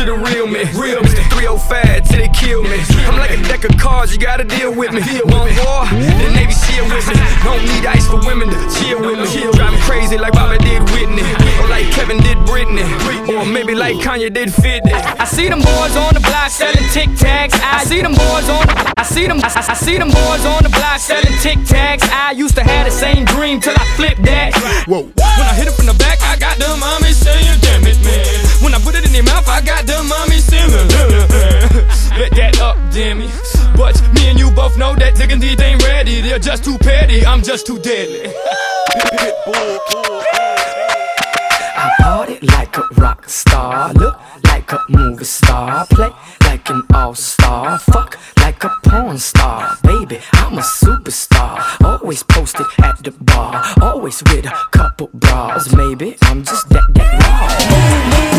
to the real me. Real me. 305 till they kill me. I'm like a deck of cards, you gotta deal with me. Want war? The Navy SEAL with me. Don't need ice for women to chill with me. Drive me crazy like Bobby did Whitney. Or like Kevin did Britney. Or maybe like Kanye did 50. I see them boys on the block selling Tic Tacs. I see them boys on. The, I see them. I, I see them boys on the block selling Tic Tacs. I used to have the same dream till I flipped that. Whoa. When I hit it from the back, I got the mommy saying, damn it." But me and you both know that diggity ain't ready. They're just too petty. I'm just too deadly. I party like a rock star, look like a movie star, play like an all star, fuck like a porn star. Baby, I'm a superstar, always posted at the bar, always with a couple bras. Maybe I'm just that that raw.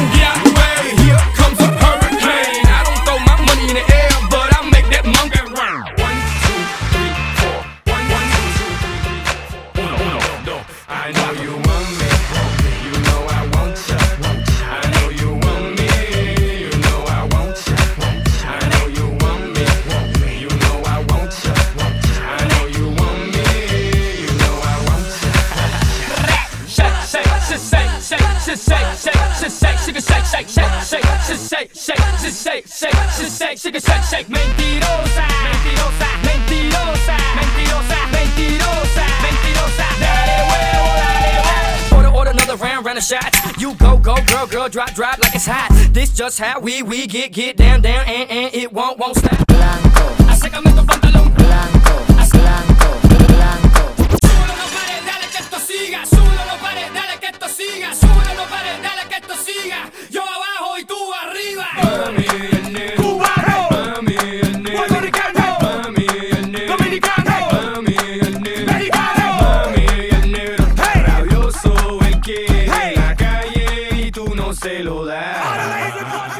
Shake, shake, shake, shake, mentirosa, mentirosa, mentirosa, mentirosa, mentirosa, mentirosa. Dale huevo, dale huevo. Order, order another round, round of shots. You go, go, girl, girl, drop, drop like it's hot. This just how we, we get, get down, down, and, and it won't, won't stop. Blanco, Acércame tu pantalón. blanco, Que en la calle y tú no se lo das.